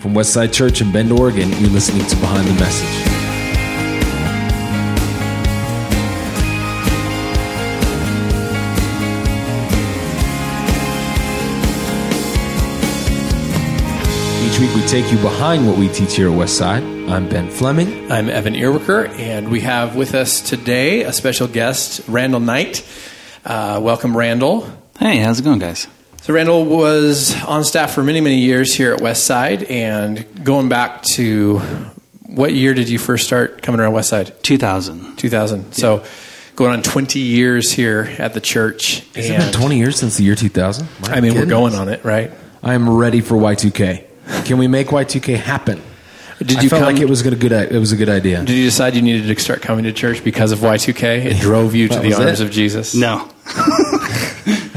From Westside Church in Bend, Oregon, you're listening to Behind the Message. Each week we take you behind what we teach here at Westside. I'm Ben Fleming. I'm Evan Earwicker, and we have with us today a special guest, Randall Knight. Uh, welcome, Randall. Hey, how's it going, guys? So, Randall was on staff for many, many years here at Westside, and going back to what year did you first start coming around Westside? 2000. 2000. So, going on 20 years here at the church. Has it been 20 years since the year 2000? My I mean, we're going on it, right? I am ready for Y2K. Can we make Y2K happen? Did I you felt come, like it was a good it was a good idea. Did you decide you needed to start coming to church because of Y2K? It drove you to the arms it? of Jesus. No.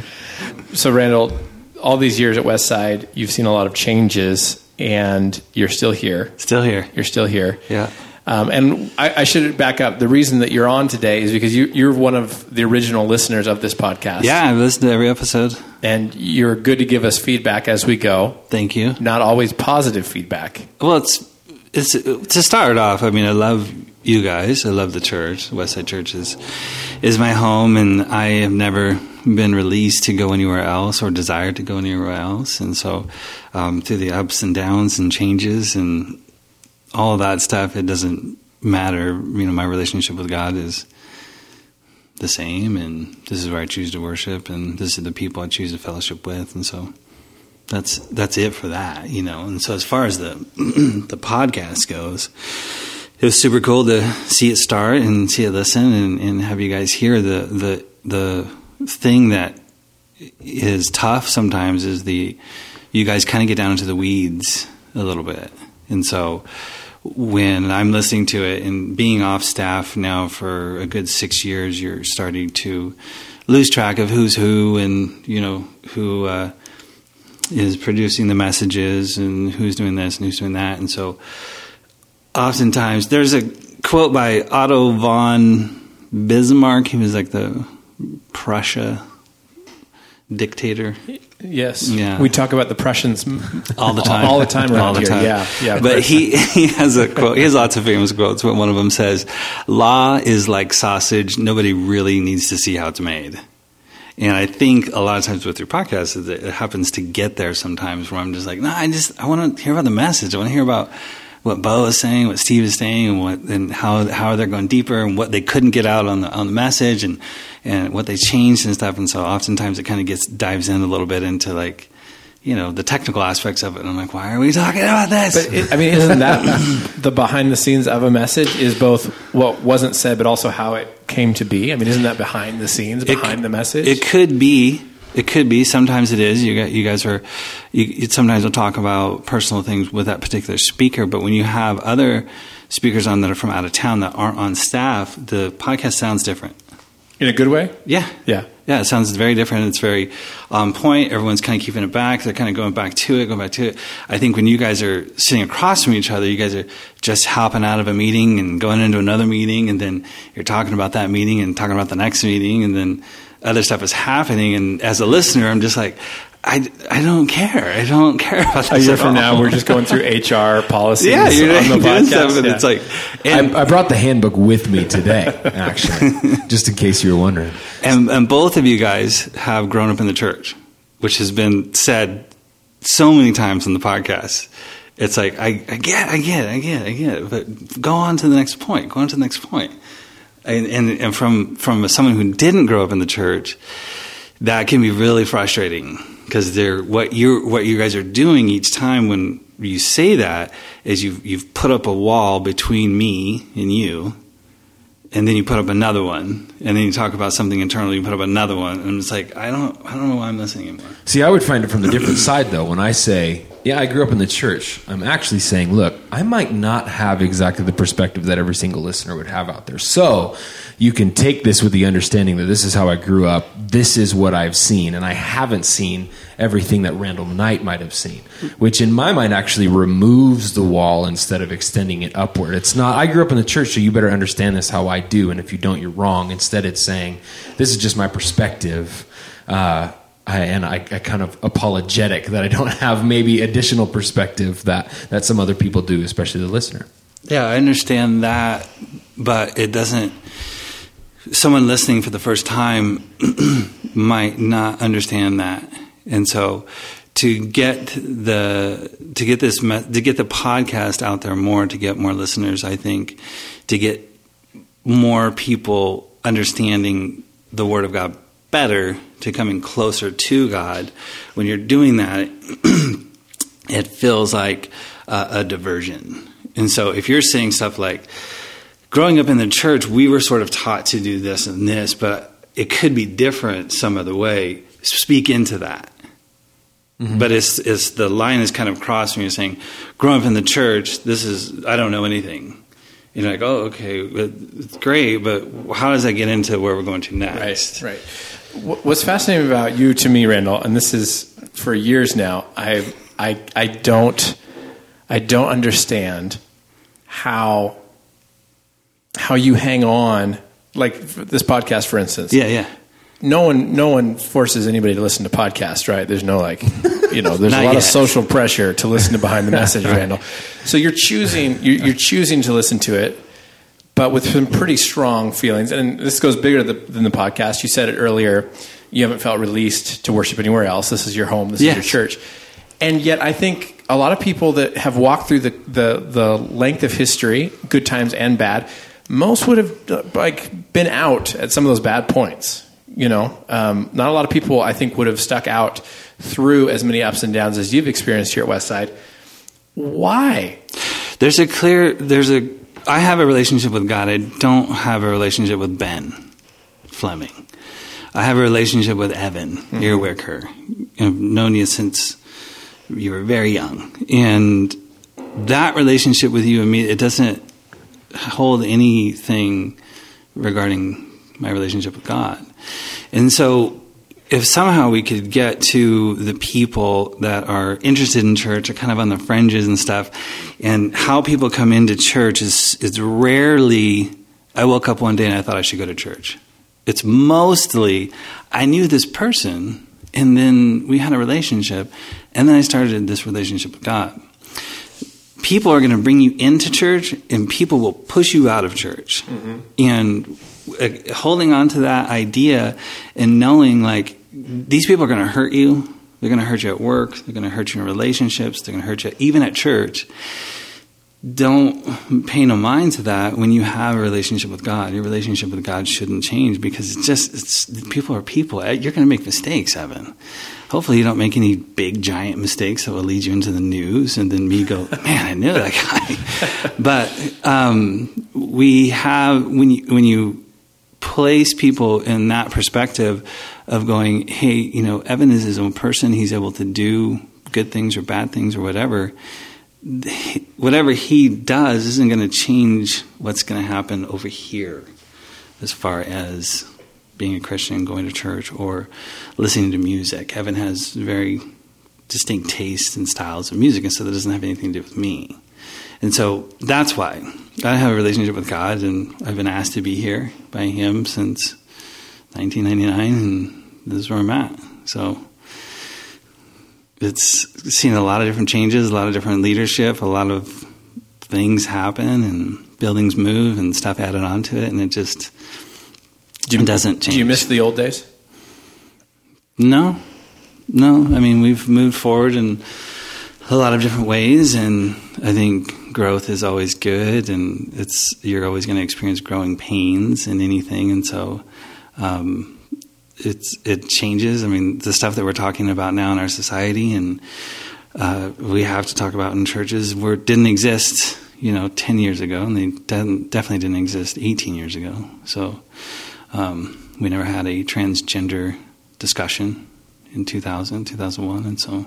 So, Randall, all these years at Westside, you've seen a lot of changes, and you're still here. Still here. You're still here. Yeah. Um, and I, I should back up. The reason that you're on today is because you, you're one of the original listeners of this podcast. Yeah, I've listened to every episode. And you're good to give us feedback as we go. Thank you. Not always positive feedback. Well, it's it's to start off. I mean, I love you guys. I love the church. Westside Church is is my home, and I have never been released to go anywhere else or desired to go anywhere else. And so, um, through the ups and downs and changes and all that stuff, it doesn't matter. You know, my relationship with God is the same, and this is where I choose to worship, and this is the people I choose to fellowship with, and so that's that's it for that, you know. And so as far as the the podcast goes, it was super cool to see it start and see it listen and, and have you guys hear the the the thing that is tough sometimes is the you guys kind of get down into the weeds a little bit, and so when I'm listening to it and being off staff now for a good six years, you're starting to lose track of who's who and you know who uh, is producing the messages and who's doing this and who's doing that. And so, oftentimes, there's a quote by Otto von Bismarck. He was like the Prussia dictator Yes. Yeah. We talk about the Prussians all the time. All the time around all the here. time. Yeah. Yeah. But he he has a quote. He has lots of famous quotes. But one of them says, "Law is like sausage. Nobody really needs to see how it's made." And I think a lot of times with your podcast, that it happens to get there sometimes where I'm just like, no, I just I want to hear about the message. I want to hear about what Bo is saying, what Steve is saying, and what and how how they're going deeper, and what they couldn't get out on the on the message, and and what they changed and stuff. And so oftentimes it kind of gets dives in a little bit into like you know the technical aspects of it. And I'm like, why are we talking about this? But it, I mean, isn't that the behind the scenes of a message? Is both what wasn't said, but also how it came to be. I mean, isn't that behind the scenes, behind the message? It could be. It could be. Sometimes it is. You got, you guys are. You, you sometimes will talk about personal things with that particular speaker, but when you have other speakers on that are from out of town that aren't on staff, the podcast sounds different. in a good way. Yeah. Yeah. Yeah, it sounds very different. It's very on point. Everyone's kind of keeping it back. They're kind of going back to it, going back to it. I think when you guys are sitting across from each other, you guys are just hopping out of a meeting and going into another meeting, and then you're talking about that meeting and talking about the next meeting, and then other stuff is happening. And as a listener, I'm just like, I, I don't care. I don't care about this A year at from all. now, we're just going through HR policies. yeah, you're on the doing podcast. stuff, and Yeah. it's like, and, I, I brought the handbook with me today, actually, just in case you were wondering. And, and both of you guys have grown up in the church, which has been said so many times on the podcast. It's like, I, I get, I get, I get, I get, but go on to the next point. Go on to the next point. And, and, and from, from someone who didn't grow up in the church, that can be really frustrating because they're what you what you guys are doing each time when you say that is you've you've put up a wall between me and you and then you put up another one, and then you talk about something internally, you put up another one, and it's like I don't, I don't know why I'm listening anymore. See, I would find it from the different side, though. When I say, yeah, I grew up in the church, I'm actually saying, look, I might not have exactly the perspective that every single listener would have out there. So you can take this with the understanding that this is how I grew up, this is what I've seen, and I haven't seen everything that Randall Knight might have seen, which in my mind actually removes the wall instead of extending it upward. It's not, I grew up in the church, so you better understand this how I do, and if you don't, you're wrong. Instead, it's saying, this is just my perspective. Uh, I, and I, I kind of apologetic that I don't have maybe additional perspective that that some other people do, especially the listener. Yeah, I understand that, but it doesn't. Someone listening for the first time might not understand that, and so to get the to get this to get the podcast out there more, to get more listeners, I think to get more people understanding the Word of God better, to coming closer to God. When you're doing that, it feels like a, a diversion and so if you're saying stuff like, growing up in the church, we were sort of taught to do this and this, but it could be different some other way, speak into that. Mm-hmm. But it's, it's the line is kind of crossed when you're saying, growing up in the church, this is, I don't know anything. You're like, oh, okay, it's great, but how does that get into where we're going to next? Right, right. What's fascinating about you to me, Randall, and this is for years now, I, I, I don't I don't understand how how you hang on like this podcast for instance. Yeah, yeah. No one no one forces anybody to listen to podcasts, right? There's no like you know, there's a lot yet. of social pressure to listen to behind the message. Randall. So you're choosing you're, you're, choosing to listen to it but with some pretty strong feelings. And this goes bigger than the podcast. You said it earlier. You haven't felt released to worship anywhere else. This is your home. This yes. is your church. And yet, I think a lot of people that have walked through the, the, the length of history, good times and bad, most would have like been out at some of those bad points. You know, um, not a lot of people I think would have stuck out through as many ups and downs as you've experienced here at Westside. Why? There's a clear. There's a. I have a relationship with God. I don't have a relationship with Ben Fleming. I have a relationship with Evan mm-hmm. Earwicker. I've known you since you were very young, and that relationship with you and me, it doesn't hold anything regarding my relationship with God. And so, if somehow we could get to the people that are interested in church, are kind of on the fringes and stuff, and how people come into church is is rarely. I woke up one day and I thought I should go to church. It's mostly I knew this person and then we had a relationship, and then I started this relationship with God. People are going to bring you into church, and people will push you out of church. Mm-hmm. And uh, holding on to that idea and knowing like these people are going to hurt you, they're going to hurt you at work, they're going to hurt you in relationships, they're going to hurt you even at church don't pay no mind to that when you have a relationship with God. Your relationship with God shouldn't change because it's just it's people are people. Eh, you're going to make mistakes, Evan. Hopefully, you don't make any big giant mistakes that will lead you into the news, and then me go, man, I knew that guy. but um, we have when you when you place people in that perspective of going, hey, you know, Evan is his own person. He's able to do good things or bad things or whatever whatever he does isn't going to change what's going to happen over here as far as being a Christian, going to church, or listening to music. Evan has very distinct tastes and styles of music, and so that doesn't have anything to do with me. And so that's why I have a relationship with God, and I've been asked to be here by Him since 1999, and this is where I'm at. So it's seen a lot of different changes, a lot of different leadership, a lot of things happen, and buildings move, and stuff added onto it, and it just do you, doesn't change. Do you miss the old days? No, no. I mean, we've moved forward in a lot of different ways, and I think growth is always good, and it's you're always going to experience growing pains in anything, and so. Um, it's it changes. I mean, the stuff that we're talking about now in our society, and uh, we have to talk about in churches, didn't exist, you know, ten years ago, and they definitely didn't exist eighteen years ago. So um, we never had a transgender discussion in 2000, 2001, and so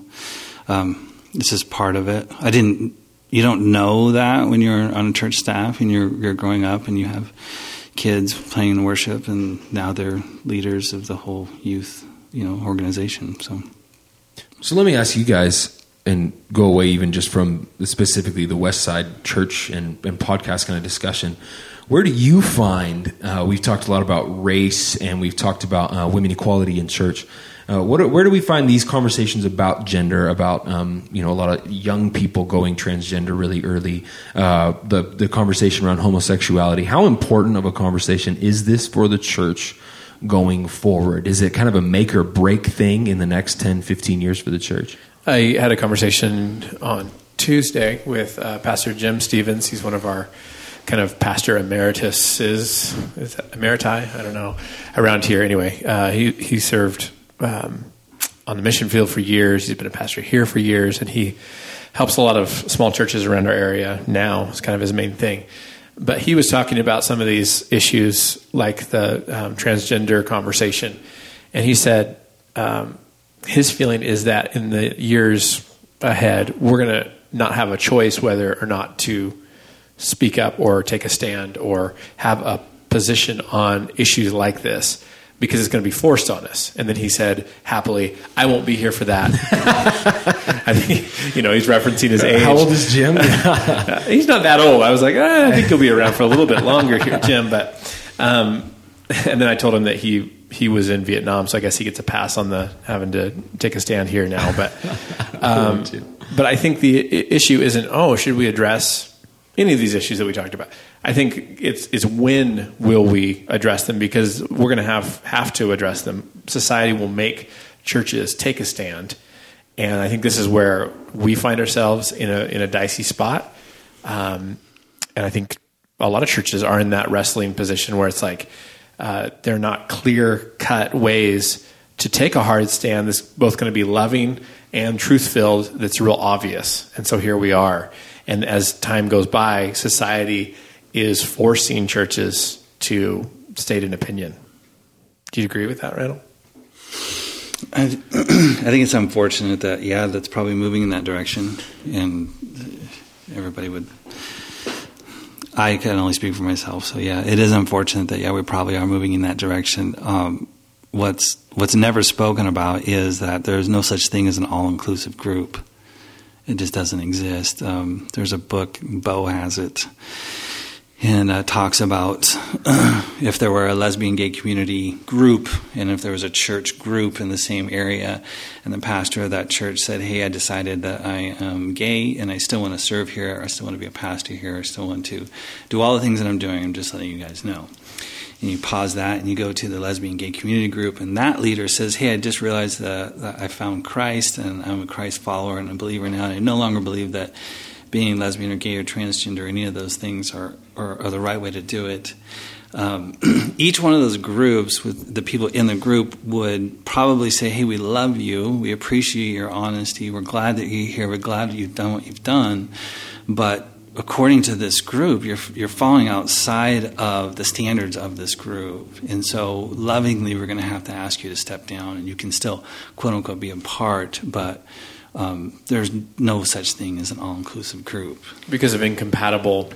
um, this is part of it. I didn't. You don't know that when you're on a church staff and you're you're growing up and you have kids playing worship, and now they're leaders of the whole youth, you know, organization. So, so let me ask you guys, and go away even just from specifically the Westside Church and, and podcast kind of discussion. Where do you find? Uh, we've talked a lot about race, and we've talked about uh, women equality in church. Uh, what, where do we find these conversations about gender, about um, you know a lot of young people going transgender really early, uh, the the conversation around homosexuality? How important of a conversation is this for the church going forward? Is it kind of a make or break thing in the next 10, 15 years for the church? I had a conversation on Tuesday with uh, Pastor Jim Stevens. He's one of our kind of pastor emeritus is, emeriti I don't know around here anyway. Uh, he he served um, on the mission field for years. He's been a pastor here for years, and he helps a lot of small churches around our area now. It's kind of his main thing. But he was talking about some of these issues, like the um, transgender conversation, and he said um, his feeling is that in the years ahead, we're going to not have a choice whether or not to speak up or take a stand or have a position on issues like this because it's going to be forced on us. And then he said, happily, I won't be here for that. I think, you know, he's referencing his age. How old is Jim? he's not that old. I was like, ah, I think he'll be around for a little bit longer here, Jim. But, um, and then I told him that he, he was in Vietnam, so I guess he gets a pass on the having to take a stand here now. But, um, but I think the issue isn't, oh, should we address any of these issues that we talked about. I think it's it's when will we address them because we're going to have have to address them. Society will make churches take a stand, and I think this is where we find ourselves in a in a dicey spot. Um, and I think a lot of churches are in that wrestling position where it's like uh, they're not clear cut ways to take a hard stand that's both going to be loving and truth filled. That's real obvious, and so here we are. And as time goes by, society is forcing churches to state an opinion. Do you agree with that, Randall? I, I think it's unfortunate that, yeah, that's probably moving in that direction. And everybody would. I can only speak for myself, so yeah, it is unfortunate that yeah we probably are moving in that direction. Um, what's what's never spoken about is that there's no such thing as an all-inclusive group. It just doesn't exist. Um, there's a book, Bo has it, and uh, talks about if there were a lesbian gay community group and if there was a church group in the same area, and the pastor of that church said, Hey, I decided that I am gay and I still want to serve here, I still want to be a pastor here, I still want to do all the things that I'm doing, I'm just letting you guys know and you pause that and you go to the lesbian gay community group and that leader says hey i just realized that, that i found christ and i'm a christ follower and a believer now and i no longer believe that being lesbian or gay or transgender or any of those things are, are, are the right way to do it. Um, each one of those groups with the people in the group would probably say hey we love you. We appreciate your honesty. We're glad that you're here. We're glad that you've done what you've done. But according to this group, you're you're falling outside of the standards of this group, and so lovingly, we're going to have to ask you to step down, and you can still quote unquote be a part, but. Um, there's no such thing as an all-inclusive group because of incompatible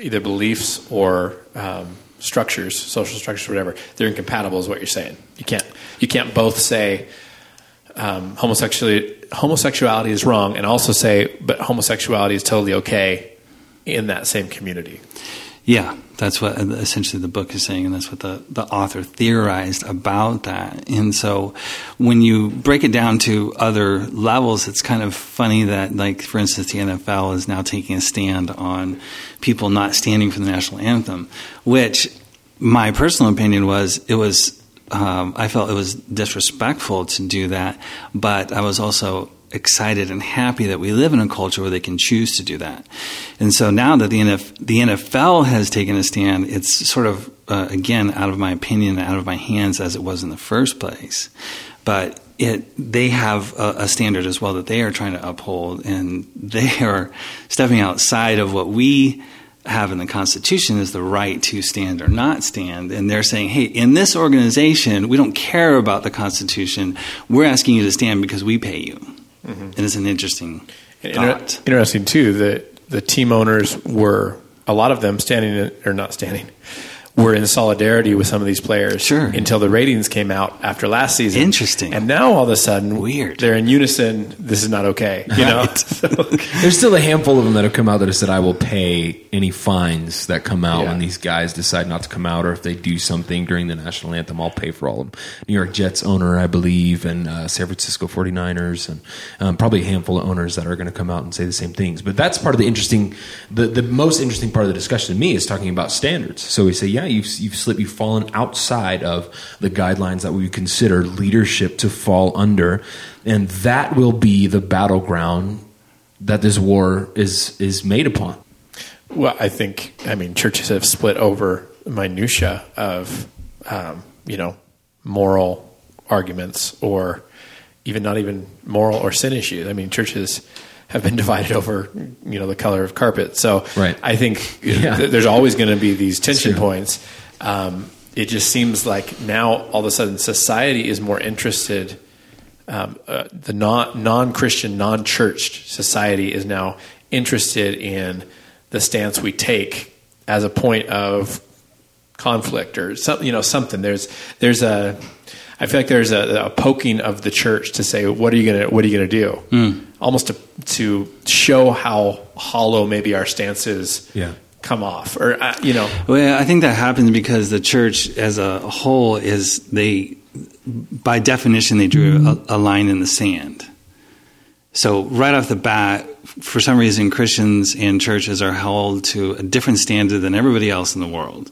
either beliefs or um, structures, social structures, whatever. They're incompatible, is what you're saying. You can't you can't both say um, homosexuality homosexuality is wrong, and also say, but homosexuality is totally okay in that same community. Yeah, that's what essentially the book is saying, and that's what the, the author theorized about that. And so when you break it down to other levels, it's kind of funny that, like, for instance, the NFL is now taking a stand on people not standing for the national anthem, which my personal opinion was it was um, I felt it was disrespectful to do that, but I was also excited and happy that we live in a culture where they can choose to do that. And so now that the, NF, the NFL has taken a stand, it's sort of, uh, again, out of my opinion, out of my hands as it was in the first place. But it, they have a, a standard as well that they are trying to uphold, and they are stepping outside of what we have in the Constitution is the right to stand or not stand. And they're saying, hey, in this organization, we don't care about the Constitution. We're asking you to stand because we pay you. Mm-hmm. And it's an interesting Inter- interesting, too, that the team owners were, a lot of them standing, in, or not standing, were in solidarity with some of these players Sure. until the ratings came out after last season. Interesting. And now all of a sudden, Weird. They're in unison. This is not okay. You know. So- There's still a handful of them that have come out that have said, I will pay any fines that come out Yeah. when these guys decide not to come out or if they do something during the national anthem, I'll pay for all of them. New York Jets owner, I believe, and uh, San Francisco 49ers, and um, probably a handful of owners that are going to come out and say the same things. But that's part of the interesting, the, the most interesting part of the discussion to me is talking about standards. So we say, yeah, you've, you've slipped, you've fallen outside of the guidelines that we consider leadership to fall under. And that will be the battleground that this war is is made upon. Well, I think I mean churches have split over minutia of um, you know moral arguments or even not even moral or sin issues. I mean churches have been divided over you know the color of carpet. So Right. I think Yeah. th- there's always going to be these tension points. Um, it just seems like now all of a sudden society is more interested um, uh, the non non Christian, non churched society is now interested in the stance we take as a point of conflict or some, you know something. There's there's a I feel like there's a, a poking of the church to say what are you gonna what are you gonna do? Almost to to show how hollow maybe our stances Yeah. come off or uh, you know Well, I think that happens because the church as a whole is they, by definition, they drew a, a line in the sand. So right off the bat, for some reason, Christians and churches are held to a different standard than everybody else in the world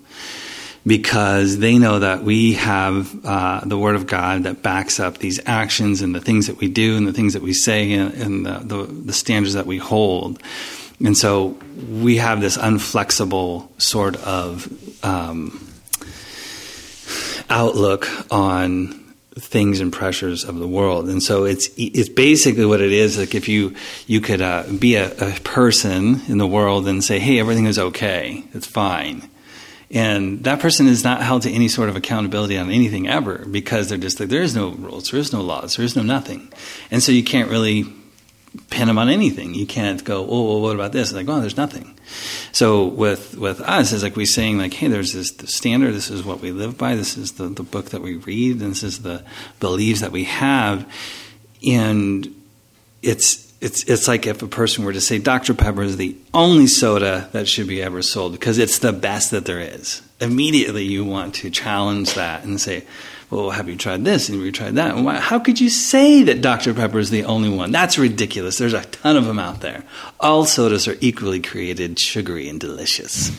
because they know that we have uh, the Word of God that backs up these actions and the things that we do and the things that we say and, and the, the, the standards that we hold. And so we have this unflexible sort of um, outlook on things and pressures of the world. And so it's it's basically what it is. Like if you you could uh, be a, a person in the world and say, "Hey, everything is okay. It's fine." And that person is not held to any sort of accountability on anything ever because they're just like, there is no rules, there is no laws, there is no nothing. And so you can't really pin them on anything. You can't go, oh, well, what about this? Like, oh, there's nothing. So with with us, it's like we're saying like, hey, there's this standard. This is what we live by. This is the, the book that we read. And this is the beliefs that we have. And it's it's it's like if a person were to say Dr Pepper is the only soda that should be ever sold because it's the best that there is. Immediately, you want to challenge that and say, "Well, have you tried this? And have you tried that? And why, how could you say that Dr Pepper is the only one? That's ridiculous. There's a ton of them out there. All sodas are equally created, sugary and delicious,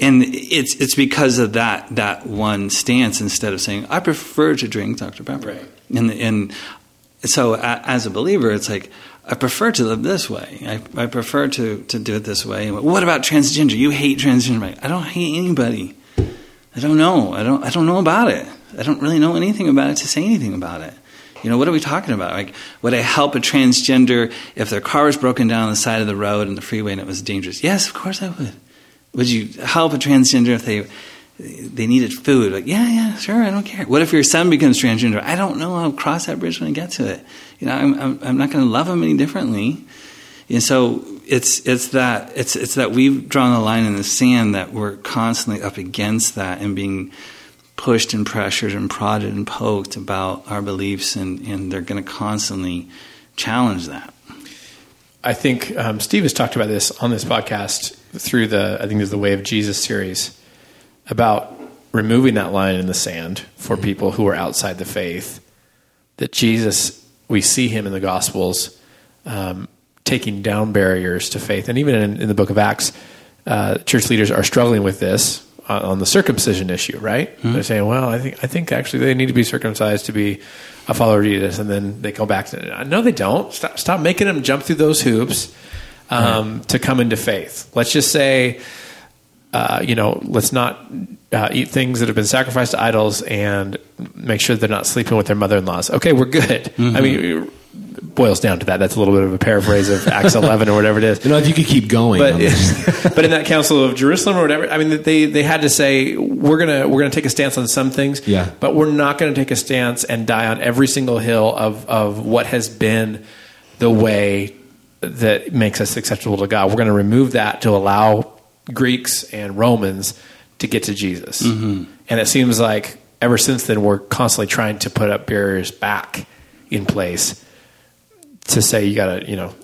and it's it's because of that that one stance instead of saying I prefer to drink Dr Pepper, Right. and and so as a believer, it's like I prefer to live this way. I, I prefer to, to do it this way. What about transgender? You hate transgender. I don't hate anybody. I don't know. I don't. I don't know about it. I don't really know anything about it to say anything about it. You know, what are we talking about? Like, would I help a transgender if their car was broken down on the side of the road and the freeway and it was dangerous? Yes, of course I would. Would you help a transgender if they they needed food? Like, yeah, yeah, sure, I don't care. What if your son becomes transgender? I don't know. I'll cross that bridge when I get to it. You know, I'm I'm, I'm not going to love him any differently. And so it's it's that it's it's that we've drawn a line in the sand that we're constantly up against that and being pushed and pressured and prodded and poked about our beliefs and, and they're going to constantly challenge that. I think um, Steve has talked about this on this podcast through the I think it's the Way of Jesus series about removing that line in the sand for people who are outside the faith. That Jesus, we see him in the Gospels um, taking down barriers to faith, and even in, in the Book of Acts, uh, church leaders are struggling with this uh, on the circumcision issue. Right? They're saying, "Well, I think I think actually they need to be circumcised to be a follower of Jesus," and then they go back to, "No, they don't. Stop, stop making them jump through those hoops." um, to come into faith. Let's just say, uh, you know, let's not uh, eat things that have been sacrificed to idols and make sure they're not sleeping with their mother-in-laws. Okay, we're good. I mean, it boils down to that. That's a little bit of a paraphrase of Acts 11 or whatever it is. You know, if you could keep going. But but in that Council of Jerusalem or whatever, I mean, they they had to say we're gonna we're gonna take a stance on some things, Yeah. but we're not gonna take a stance and die on every single hill of of what has been the way that makes us acceptable to God. We're going to remove that to allow Greeks and Romans to get to Jesus. Mm-hmm. And it seems like ever since then, we're constantly trying to put up barriers back in place to say you got to, you know,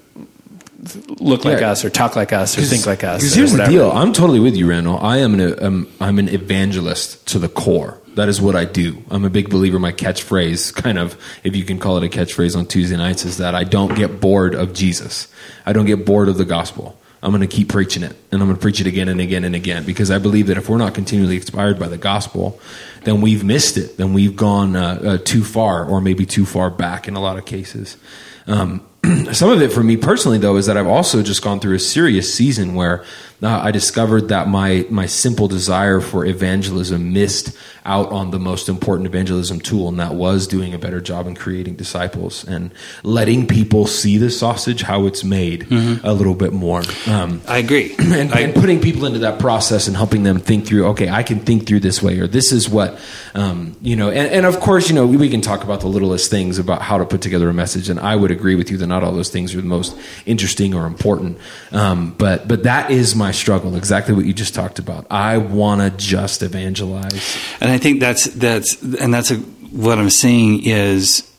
look like yeah. us or talk like us or think like us. Because here's the deal: I'm totally with you, Randall. I am an um, I'm an evangelist to the core. That is what I do. I'm a big believer. My catchphrase, kind of, if you can call it a catchphrase on Tuesday nights, is that I don't get bored of Jesus. I don't get bored of the gospel. I'm going to keep preaching it, and I'm going to preach it again and again and again because I believe that if we're not continually inspired by the gospel, then we've missed it. Then we've gone uh, uh, too far, or maybe too far back in a lot of cases. Um, some of it for me personally, though, is that I've also just gone through a serious season where uh, I discovered that my my simple desire for evangelism missed out on the most important evangelism tool, and that was doing a better job in creating disciples and letting people see the sausage how it's made mm-hmm. a little bit more. Um, I agree, and, I, and, putting people into that process and helping them think through. Okay, I can think through this way, or this is what um, you know. And, and, of course, you know we can talk about the littlest things about how to put together a message, and I would agree with you that not all those things are the most interesting or important. Um, but but that is my struggle. Exactly what you just talked about. I want to just evangelize. And I think that's that's and that's a, what I'm saying is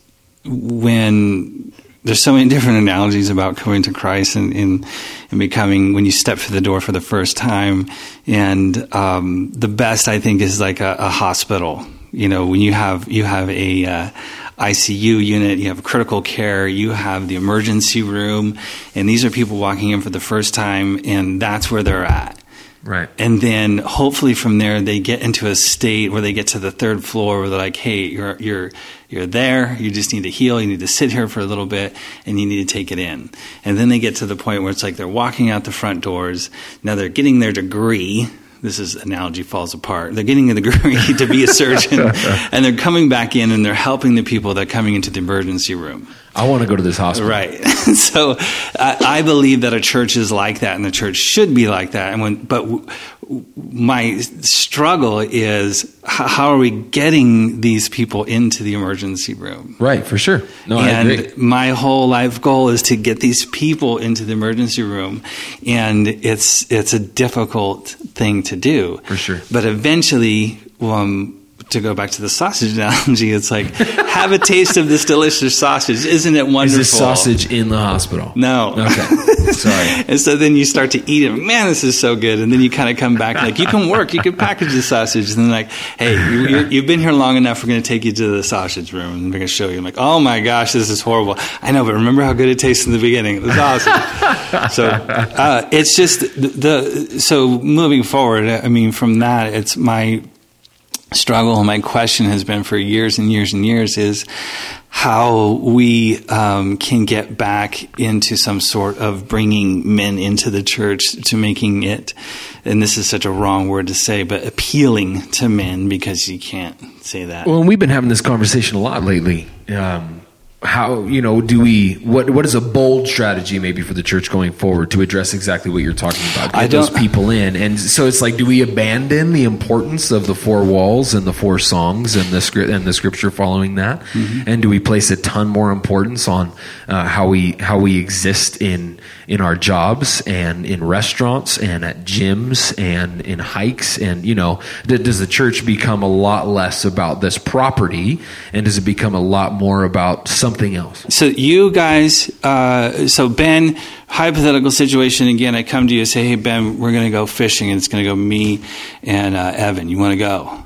when there's so many different analogies about coming to Christ and, and, and becoming when you step through the door for the first time. And um, the best I think is like a, a, hospital. You know, when you have you have a uh, ICU unit, you have critical care, you have the emergency room, and these are people walking in for the first time, and that's where they're at. Right. And then hopefully from there they get into a state where they get to the third floor where they're like, "Hey, you're you're you're there. You just need to heal. You need to sit here for a little bit and you need to take it in." And then they get to the point where it's like they're walking out the front doors. Now they're getting their degree this is analogy falls apart. They're getting a degree to be a surgeon, and they're coming back in and they're helping the people that are coming into the emergency room. I want to go to this hospital. Right. so I, I, believe that a church is like that, and the church should be like that. And when, but my struggle is how are we getting these people into the emergency room? Right, for sure. No, and my whole life goal is to get these people into the emergency room, and it's it's a difficult thing to do. For sure. But eventually, um, to go back to the sausage analogy, it's like have a taste of this delicious sausage. Isn't it wonderful? Is this sausage in the hospital? No. Okay. Sorry. and so then you start to eat it. Man, this is so good. And then you kind of come back like you can work. You can package the sausage. And then like, hey, you, have been here long enough. We're going to take you to the sausage room and we're going to show you. I'm like, oh my gosh, this is horrible. I know, but remember how good it tasted in the beginning. It was awesome. so uh, it's just the, the so moving forward. I mean, from that, it's my struggle, my question has been for years and years and years is how we um, can get back into some sort of bringing men into the church to making it, and this is such a wrong word to say, but appealing to men because you can't say that. Well, we've been having this conversation a lot lately. Um, how you know do we what what is a bold strategy maybe for the church going forward to address exactly what you're talking about? Get those people in. And so it's like do we abandon the importance of the four walls and the four songs and the script and the scripture following that? Mm-hmm. and do we place a ton more importance on uh, how we how we exist in in our jobs and in restaurants and at gyms and in hikes and you know does the church become a lot less about this property and does it become a lot more about something else. So you guys, uh, so Ben, hypothetical situation again. I come to you and say, "Hey Ben, we're going to go fishing, and it's going to go me and uh, Evan. You want to go?"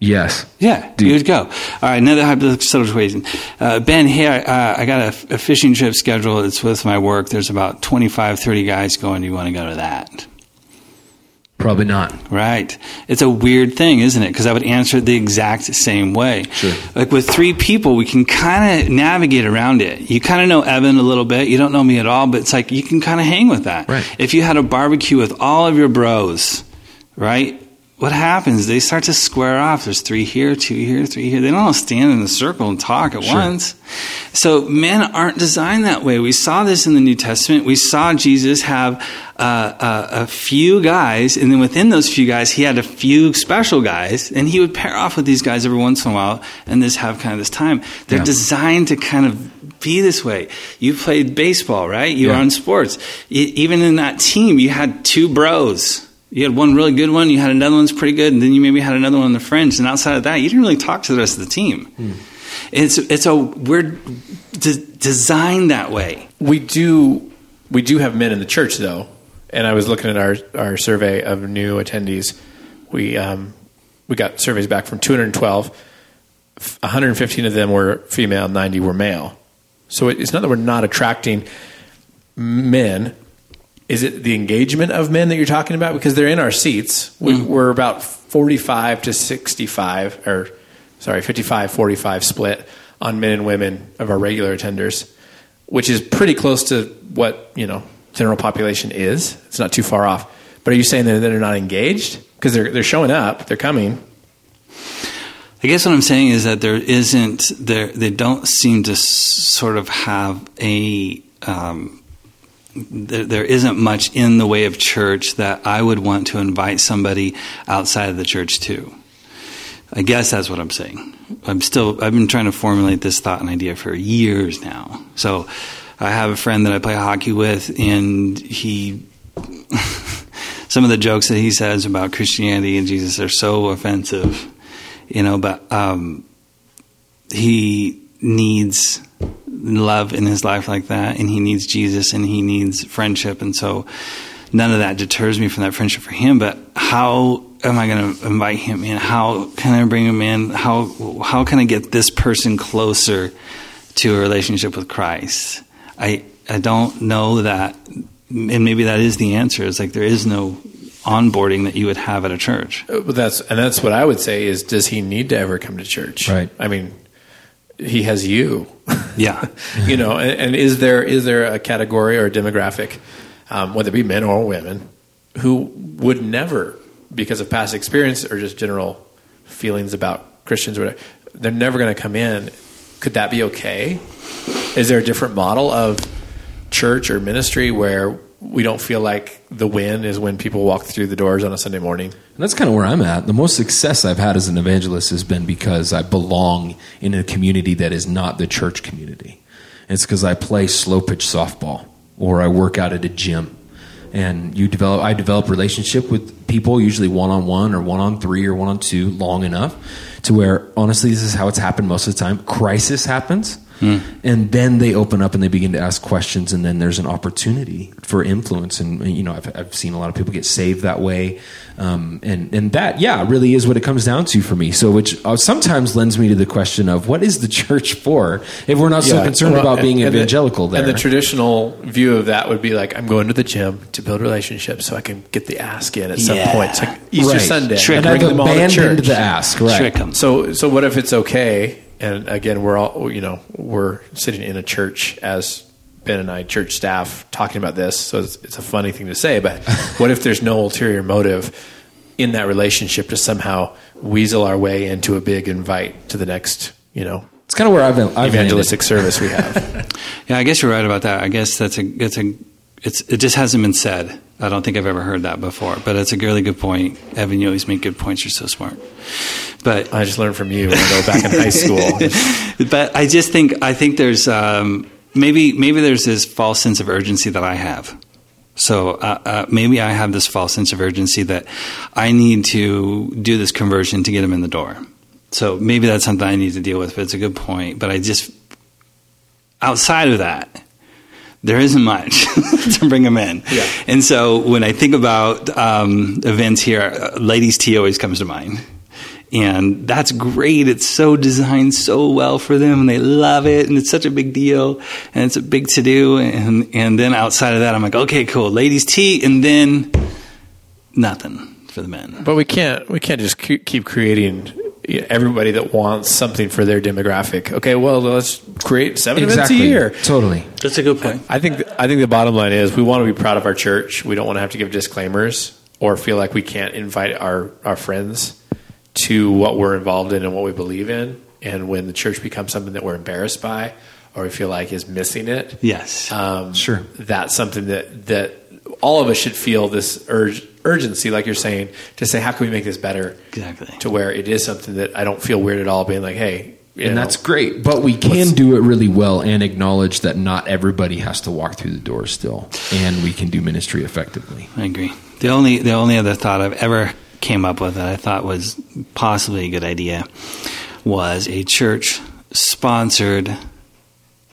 Yes. Yeah, Dude. you would go. All right, another hypothetical situation. Uh, ben, hey, I, uh, I got a, a, fishing trip scheduled. It's with my work. There's about 25, 30 guys going. Do you want to go to that? Probably not. Right. It's a weird thing, isn't it? Because I would answer the exact same way. Sure. Like with three people, we can kind of navigate around it. You kind of know Evan a little bit. You don't know me at all, but it's like you can kind of hang with that. Right. If you had a barbecue with all of your bros, right? What happens? They start to square off. There's three here, two here, three here. They don't all stand in a circle and talk at sure. once. So men aren't designed that way. We saw this in the New Testament. We saw Jesus have uh, uh, a few guys, and then within those few guys, he had a few special guys, and he would pair off with these guys every once in a while, and just have kind of this time. They're yeah. designed to kind of be this way. You played baseball, right? You yeah. were on sports. even in that team, you had two bros You had one really good one, you had another one's pretty good, and then you maybe had another one on the fringe. And outside of that, you didn't really talk to the rest of the team. Hmm. It's it's a we're de- designed that way. We do we do have men in the church though, and I was looking at our our survey of new attendees. We um, we got surveys back from 212. 115 of them were female, 90 were male. So it's not that we're not attracting men. Is it the engagement of men that you're talking about? Because they're in our seats. We, mm. We're about 45 to 65, or sorry, 55 45 split on men and women of our regular attenders, which is pretty close to what, you know, general population is. It's not too far off. But are you saying that they're not engaged? Because they're, they're showing up, they're coming. I guess what I'm saying is that there isn't there they don't seem to sort of have a um, there, there isn't much in the way of church that I would want to invite somebody outside of the church to. I guess that's what I'm saying. I'm still I've been trying to formulate this thought and idea for years now. So I have a friend that I play hockey with, and he. some of the jokes that he says about Christianity and Jesus are so offensive you know, but um, he needs love in his life like that, and he needs Jesus, and he needs friendship, and so none of that deters me from that friendship for him. But how am I going to invite him in? How can I bring him in? How how can I get this person closer to a relationship with Christ? I I don't know that, and maybe that is the answer. It's like there is no onboarding that you would have at a church. But that's and that's what I would say is does he need to ever come to church? Right. I mean, he has you. Yeah. you know, and, and, is there is there a category or a demographic, um, whether it be men or women, who would never, because of past experience or just general feelings about Christians, or whatever, they're never going to come in. Could that be okay? Is there a different model of church or ministry where we don't feel like the win is when people walk through the doors on a Sunday morning. And that's kind of where I'm at. The most success I've had as an evangelist has been because I belong in a community that is not the church community. It's because I play slow pitch softball or I work out at a gym. And you develop, I develop relationship with people, usually one on one or one on three or one on two, long enough to where honestly, this is how it's happened most of the time. Crisis happens Mm. And then they open up and they begin to ask questions, and then there's an opportunity for influence. And you know, I've, I've seen a lot of people get saved that way, um, and and that yeah, really is what it comes down to for me. So, which uh, sometimes lends me to the question of what is the church for if we're not yeah. so concerned well, about and, being and evangelical the, there. And the traditional view of that would be like, I'm going to the gym to build relationships so I can get the ask in at some point. It's like Easter right. Sunday, Trick and I abandoned the ask. Right. Trick them. So so what if it's okay? And again, we're all you know we're sitting in a church as Ben and I, church staff, talking about this. So it's, it's a funny thing to say, but what if there's no ulterior motive in that relationship to somehow weasel our way into a big invite to the next, you know, it's kind of where I've, been, I've evangelistic service we have. yeah, I guess you're right about that. I guess that's a it's a it's it just hasn't been said. I don't think I've ever heard that before, but it's a really good point. Evan, you always make good points. You're so smart. But I just learned from you when I go back in high school. but I just think I think there's um, maybe maybe there's this false sense of urgency that I have. So uh, uh, maybe I have this false sense of urgency that I need to do this conversion to get him in the door. So maybe that's something I need to deal with. But it's a good point. But I just outside of that, there isn't much to bring them in. Yeah. And so when I think about um, events here, uh, ladies' tea always comes to mind. And that's great. It's so designed so well for them and they love it. And it's such a big deal and it's a big to do. And, and then outside of that, I'm like, okay, cool. Ladies' tea. And then nothing for the men. But we can't, we can't just keep creating everybody that wants something for their demographic. Okay, well, let's create seven exactly. events a year. Totally, that's a good point. I think I think the bottom line is we want to be proud of our church. We don't want to have to give disclaimers or feel like we can't invite our our friends to what we're involved in and what we believe in. And when the church becomes something that we're embarrassed by or we feel like is missing it, yes, um, sure, that's something that that all of us should feel this urge urgency, like you're saying, to say, how can we make this better? Exactly. To where it is something that I don't feel weird at all being like, hey, and know. that's great. But we can do it really well and acknowledge that not everybody has to walk through the door still, and we can do ministry effectively. I agree. The only the only other thought I've ever came up with that I thought was possibly a good idea was a church sponsored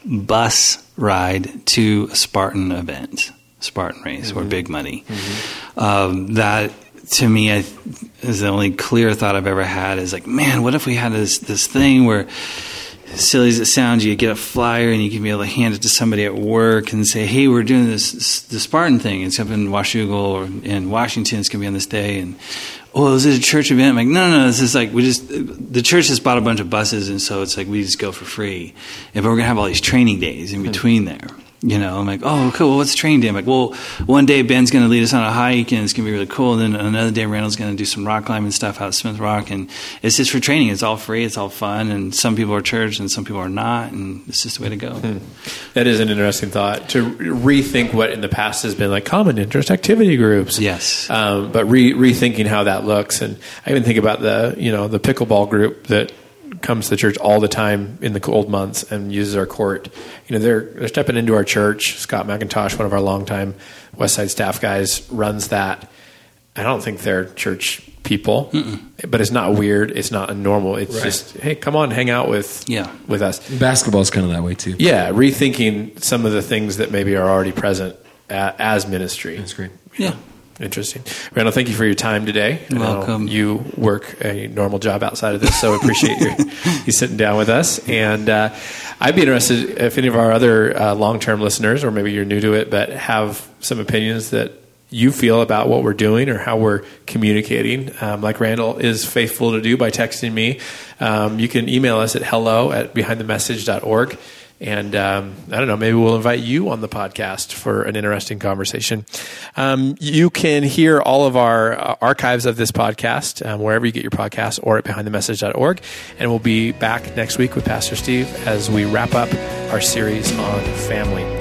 bus ride to a Spartan event, Spartan race, mm-hmm. or big money. Mm-hmm. Um, that to me I, is the only clear thought I've ever had. Is like, man, what if we had this this thing where silly as it sounds, you get a flyer and you can be able to hand it to somebody at work and say, "Hey, we're doing this the Spartan thing. It's up in Washougal or in Washington. It's going to be on this day." And oh, is it a church event? I'm like, no, no, no. This is like we just the church has bought a bunch of buses, and so it's like we just go for free. And but we're going to have all these training days in between there you know, I'm like, oh, cool. Well, what's training day? I'm like, well, one day Ben's going to lead us on a hike and it's going to be really cool. And then another day Randall's going to do some rock climbing stuff out at Smith Rock. And it's just for training. It's all free. It's all fun. And some people are church and some people are not. And it's just the way to go. Hmm. That is an interesting thought to rethink what in the past has been like common interest activity groups. Yes. Um, but re- rethinking how that looks. And I even think about the, you know, the pickleball group that comes to the church all the time in the cold months and uses our court. You know, they're they're stepping into our church. Scott McIntosh, one of our longtime Westside staff guys, runs that. I don't think they're church people, Mm-mm. but it's not weird. It's not normal. It's right. just hey, come on, hang out with yeah with us. Basketball is kind of that way too. Yeah, rethinking some of the things that maybe are already present as ministry. That's great. Yeah. Interesting. Randall, thank you for your time today. Welcome. You work a normal job outside of this, so appreciate you, you sitting down with us. And uh, I'd be interested if any of our other uh, long term listeners, or maybe you're new to it, but have some opinions that you feel about what we're doing or how we're communicating, um, like Randall is faithful to do by texting me. Um, you can email us at hello at behindthemessage.org. And um, I don't know, maybe we'll invite you on the podcast for an interesting conversation. Um, you can hear all of our uh, archives of this podcast um, wherever you get your podcast or at behindthemessage.org. And we'll be back next week with Pastor Steve as we wrap up our series on family.